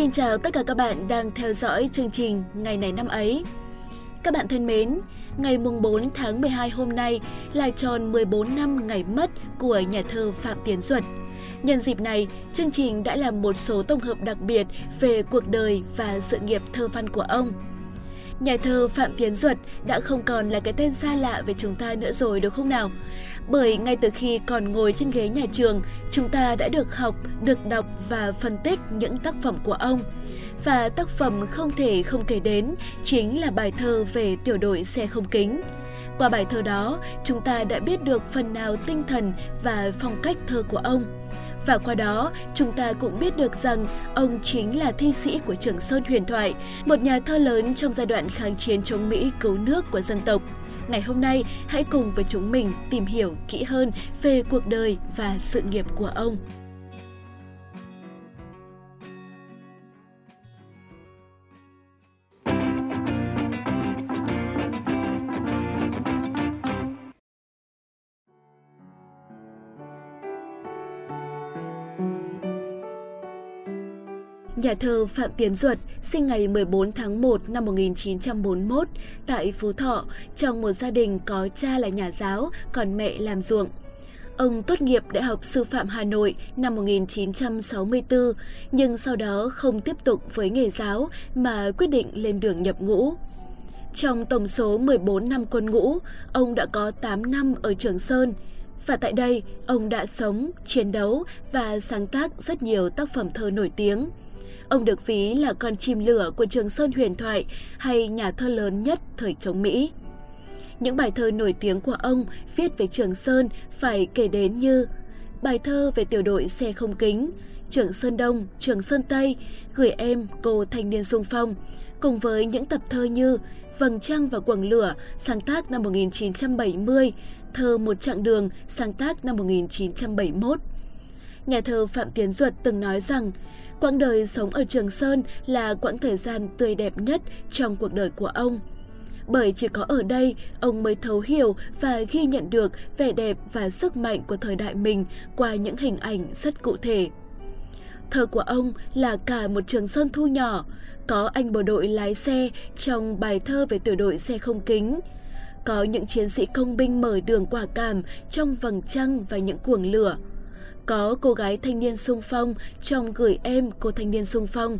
Xin chào tất cả các bạn đang theo dõi chương trình Ngày này năm ấy. Các bạn thân mến, ngày mùng 4 tháng 12 hôm nay là tròn 14 năm ngày mất của nhà thơ Phạm Tiến Duật. Nhân dịp này, chương trình đã làm một số tổng hợp đặc biệt về cuộc đời và sự nghiệp thơ văn của ông. Nhà thơ Phạm Tiến Duật đã không còn là cái tên xa lạ với chúng ta nữa rồi đúng không nào? Bởi ngay từ khi còn ngồi trên ghế nhà trường, chúng ta đã được học, được đọc và phân tích những tác phẩm của ông. Và tác phẩm không thể không kể đến chính là bài thơ về tiểu đội xe không kính. Qua bài thơ đó, chúng ta đã biết được phần nào tinh thần và phong cách thơ của ông. Và qua đó, chúng ta cũng biết được rằng ông chính là thi sĩ của Trường Sơn huyền thoại, một nhà thơ lớn trong giai đoạn kháng chiến chống Mỹ cứu nước của dân tộc. Ngày hôm nay, hãy cùng với chúng mình tìm hiểu kỹ hơn về cuộc đời và sự nghiệp của ông. Nhà thơ Phạm Tiến Duật sinh ngày 14 tháng 1 năm 1941 tại Phú Thọ trong một gia đình có cha là nhà giáo, còn mẹ làm ruộng. Ông tốt nghiệp Đại học Sư phạm Hà Nội năm 1964, nhưng sau đó không tiếp tục với nghề giáo mà quyết định lên đường nhập ngũ. Trong tổng số 14 năm quân ngũ, ông đã có 8 năm ở Trường Sơn, và tại đây, ông đã sống, chiến đấu và sáng tác rất nhiều tác phẩm thơ nổi tiếng. Ông được ví là con chim lửa của Trường Sơn huyền thoại hay nhà thơ lớn nhất thời chống Mỹ. Những bài thơ nổi tiếng của ông viết về Trường Sơn phải kể đến như bài thơ về tiểu đội xe không kính, Trường Sơn Đông, Trường Sơn Tây, Gửi em cô thanh niên sung phong, cùng với những tập thơ như Vầng trăng và quầng lửa sáng tác năm 1970, Thơ một chặng đường sáng tác năm 1971. Nhà thơ Phạm Tiến Duật từng nói rằng Quãng đời sống ở Trường Sơn là quãng thời gian tươi đẹp nhất trong cuộc đời của ông. Bởi chỉ có ở đây, ông mới thấu hiểu và ghi nhận được vẻ đẹp và sức mạnh của thời đại mình qua những hình ảnh rất cụ thể. Thơ của ông là cả một trường Sơn thu nhỏ, có anh bộ đội lái xe trong bài thơ về tiểu đội xe không kính, có những chiến sĩ công binh mở đường quả cảm trong vầng trăng và những cuồng lửa – có cô gái thanh niên sung phong trong gửi em cô thanh niên sung phong.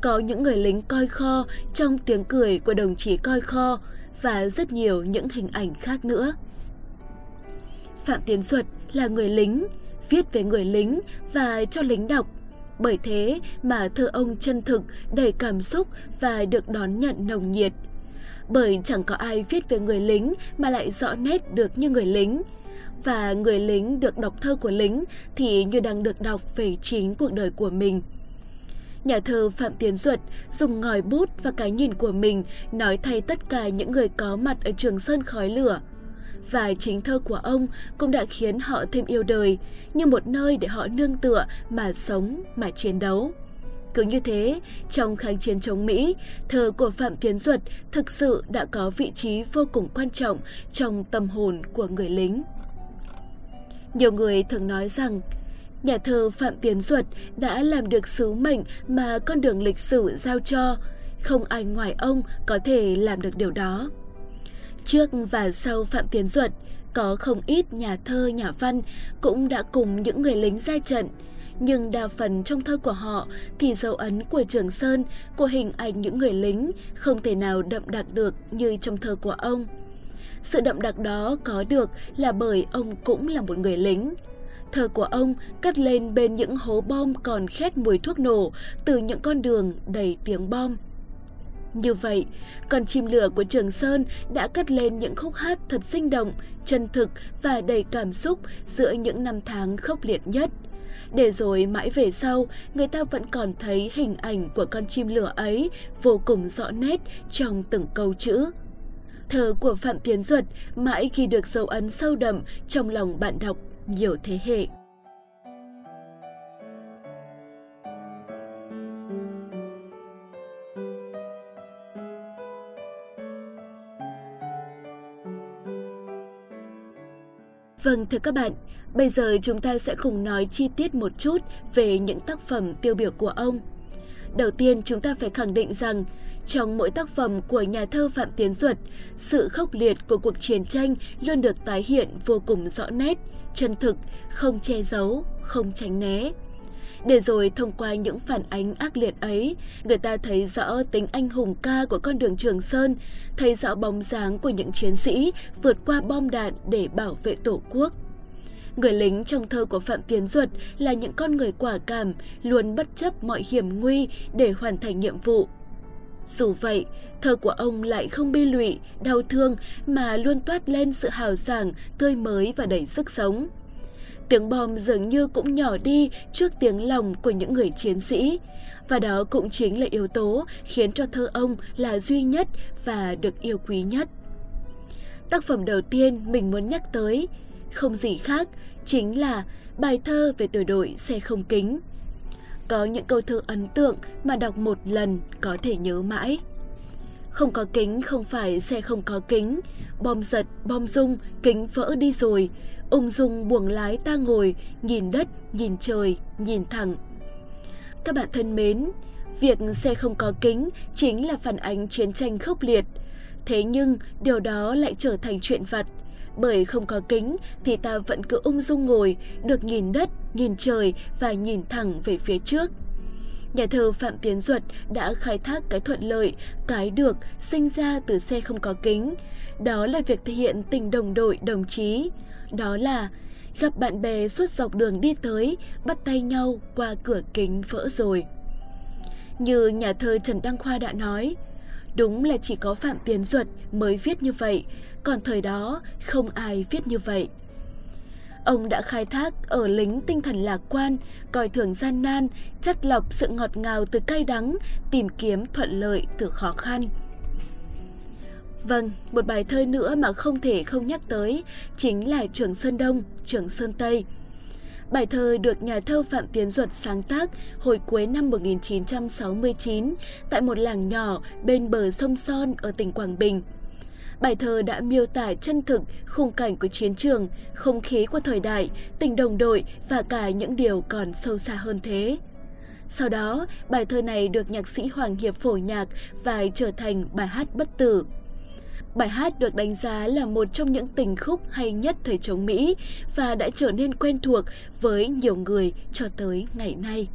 Có những người lính coi kho trong tiếng cười của đồng chí coi kho và rất nhiều những hình ảnh khác nữa. Phạm Tiến Duật là người lính, viết về người lính và cho lính đọc. Bởi thế mà thơ ông chân thực, đầy cảm xúc và được đón nhận nồng nhiệt. Bởi chẳng có ai viết về người lính mà lại rõ nét được như người lính và người lính được đọc thơ của lính thì như đang được đọc về chính cuộc đời của mình. Nhà thơ Phạm Tiến Duật dùng ngòi bút và cái nhìn của mình nói thay tất cả những người có mặt ở Trường Sơn khói lửa. Và chính thơ của ông cũng đã khiến họ thêm yêu đời, như một nơi để họ nương tựa mà sống, mà chiến đấu. Cứ như thế, trong kháng chiến chống Mỹ, thơ của Phạm Tiến Duật thực sự đã có vị trí vô cùng quan trọng trong tâm hồn của người lính. Nhiều người thường nói rằng nhà thơ Phạm Tiến Duật đã làm được sứ mệnh mà con đường lịch sử giao cho, không ai ngoài ông có thể làm được điều đó. Trước và sau Phạm Tiến Duật, có không ít nhà thơ, nhà văn cũng đã cùng những người lính ra trận, nhưng đa phần trong thơ của họ thì dấu ấn của Trường Sơn, của hình ảnh những người lính không thể nào đậm đặc được như trong thơ của ông. Sự đậm đặc đó có được là bởi ông cũng là một người lính. Thơ của ông cất lên bên những hố bom còn khét mùi thuốc nổ từ những con đường đầy tiếng bom. Như vậy, con chim lửa của Trường Sơn đã cất lên những khúc hát thật sinh động, chân thực và đầy cảm xúc giữa những năm tháng khốc liệt nhất. Để rồi mãi về sau, người ta vẫn còn thấy hình ảnh của con chim lửa ấy vô cùng rõ nét trong từng câu chữ. Thơ của Phạm Tiến Duật mãi ghi được dấu ấn sâu đậm trong lòng bạn đọc nhiều thế hệ. Vâng thưa các bạn, bây giờ chúng ta sẽ cùng nói chi tiết một chút về những tác phẩm tiêu biểu của ông. đầu tiên chúng ta phải khẳng định rằng trong mỗi tác phẩm của nhà thơ Phạm Tiến Duật, sự khốc liệt của cuộc chiến tranh luôn được tái hiện vô cùng rõ nét, chân thực, không che giấu, không tránh né. Để rồi thông qua những phản ánh ác liệt ấy, người ta thấy rõ tính anh hùng ca của con đường Trường Sơn, thấy rõ bóng dáng của những chiến sĩ vượt qua bom đạn để bảo vệ Tổ quốc. Người lính trong thơ của Phạm Tiến Duật là những con người quả cảm, luôn bất chấp mọi hiểm nguy để hoàn thành nhiệm vụ. Dù vậy, thơ của ông lại không bi lụy, đau thương mà luôn toát lên sự hào sảng, tươi mới và đầy sức sống. Tiếng bom dường như cũng nhỏ đi trước tiếng lòng của những người chiến sĩ. Và đó cũng chính là yếu tố khiến cho thơ ông là duy nhất và được yêu quý nhất. Tác phẩm đầu tiên mình muốn nhắc tới, không gì khác, chính là bài thơ về tuổi đội xe không kính. Có những câu thơ ấn tượng mà đọc một lần có thể nhớ mãi. Không có kính không phải xe không có kính, bom giật, bom rung, kính vỡ đi rồi, ung dung buồng lái ta ngồi, nhìn đất, nhìn trời, nhìn thẳng. Các bạn thân mến, việc xe không có kính chính là phản ánh chiến tranh khốc liệt. Thế nhưng điều đó lại trở thành chuyện vặt, bởi không có kính thì ta vẫn cứ ung dung ngồi, được nhìn đất, nhìn trời và nhìn thẳng về phía trước. Nhà thơ Phạm Tiến Duật đã khai thác cái thuận lợi, cái được sinh ra từ xe không có kính. Đó là việc thể hiện tình đồng đội, đồng chí. Đó là gặp bạn bè suốt dọc đường đi tới, bắt tay nhau qua cửa kính vỡ rồi. Như nhà thơ Trần Đăng Khoa đã nói, đúng là chỉ có Phạm Tiến Duật mới viết như vậy, còn thời đó không ai viết như vậy. Ông đã khai thác ở lính tinh thần lạc quan, coi thường gian nan, chất lọc sự ngọt ngào từ cay đắng, tìm kiếm thuận lợi từ khó khăn. Vâng, một bài thơ nữa mà không thể không nhắc tới chính là Trường Sơn Đông, Trường Sơn Tây. Bài thơ được nhà thơ Phạm Tiến Duật sáng tác hồi cuối năm 1969 tại một làng nhỏ bên bờ sông Son ở tỉnh Quảng Bình. Bài thơ đã miêu tả chân thực khung cảnh của chiến trường, không khí của thời đại, tình đồng đội và cả những điều còn sâu xa hơn thế. Sau đó, bài thơ này được nhạc sĩ Hoàng Hiệp phổ nhạc và trở thành bài hát bất tử. Bài hát được đánh giá là một trong những tình khúc hay nhất thời chống Mỹ và đã trở nên quen thuộc với nhiều người cho tới ngày nay.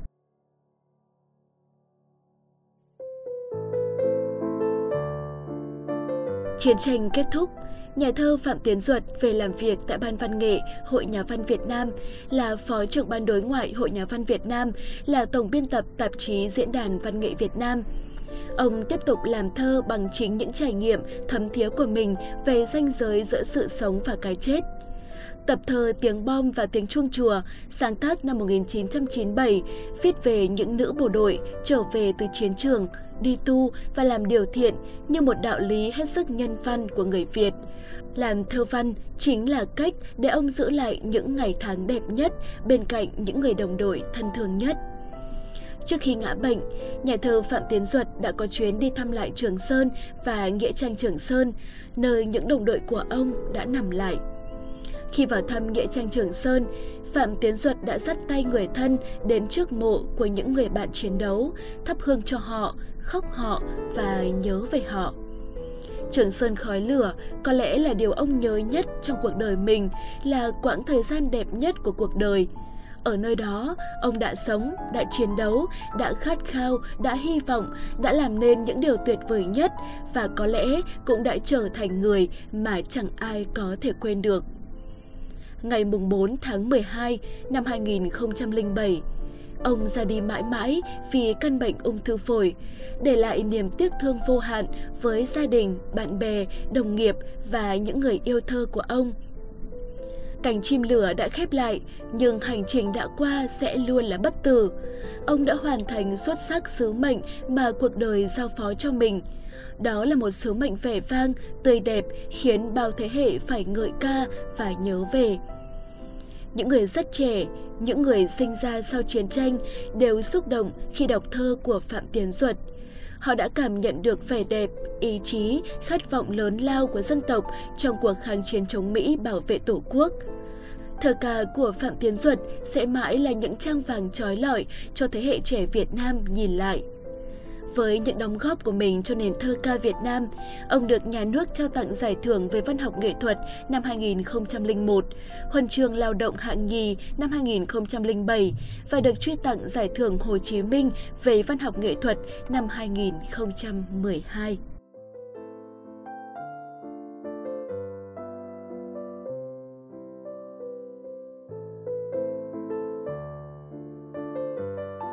Chiến tranh kết thúc, nhà thơ Phạm Tiến Duật về làm việc tại Ban Văn nghệ Hội Nhà văn Việt Nam, là Phó trưởng Ban đối ngoại Hội Nhà văn Việt Nam, là Tổng biên tập tạp chí Diễn đàn Văn nghệ Việt Nam. Ông tiếp tục làm thơ bằng chính những trải nghiệm thấm thía của mình về ranh giới giữa sự sống và cái chết. Tập thơ Tiếng bom và tiếng chuông chùa, sáng tác năm 1997, viết về những nữ bộ đội trở về từ chiến trường, đi tu và làm điều thiện như một đạo lý hết sức nhân văn của người Việt. Làm thơ văn chính là cách để ông giữ lại những ngày tháng đẹp nhất bên cạnh những người đồng đội thân thương nhất. Trước khi ngã bệnh, nhà thơ Phạm Tiến Duật đã có chuyến đi thăm lại Trường Sơn và Nghĩa trang Trường Sơn, nơi những đồng đội của ông đã nằm lại. Khi vào thăm Nghĩa trang Trường Sơn, Phạm Tiến Duật đã dắt tay người thân đến trước mộ của những người bạn chiến đấu, thắp hương cho họ, khóc họ và nhớ về họ. Trường Sơn khói lửa có lẽ là điều ông nhớ nhất trong cuộc đời mình, là quãng thời gian đẹp nhất của cuộc đời. Ở nơi đó, ông đã sống, đã chiến đấu, đã khát khao, đã hy vọng, đã làm nên những điều tuyệt vời nhất và có lẽ cũng đã trở thành người mà chẳng ai có thể quên được ngày 4 tháng 12 năm 2007. Ông ra đi mãi mãi vì căn bệnh ung thư phổi, để lại niềm tiếc thương vô hạn với gia đình, bạn bè, đồng nghiệp và những người yêu thơ của ông. Cảnh chim lửa đã khép lại, nhưng hành trình đã qua sẽ luôn là bất tử. Ông đã hoàn thành xuất sắc sứ mệnh mà cuộc đời giao phó cho mình. Đó là một sứ mệnh vẻ vang, tươi đẹp khiến bao thế hệ phải ngợi ca và nhớ về. Những người rất trẻ, những người sinh ra sau chiến tranh đều xúc động khi đọc thơ của Phạm Tiến Duật. Họ đã cảm nhận được vẻ đẹp, ý chí, khát vọng lớn lao của dân tộc trong cuộc kháng chiến chống Mỹ bảo vệ Tổ quốc. Thơ ca của Phạm Tiến Duật sẽ mãi là những trang vàng trói lọi cho thế hệ trẻ Việt Nam nhìn lại. Với những đóng góp của mình cho nền thơ ca Việt Nam, ông được nhà nước trao tặng giải thưởng về văn học nghệ thuật năm 2001, huân chương lao động hạng nhì năm 2007 và được truy tặng giải thưởng Hồ Chí Minh về văn học nghệ thuật năm 2012.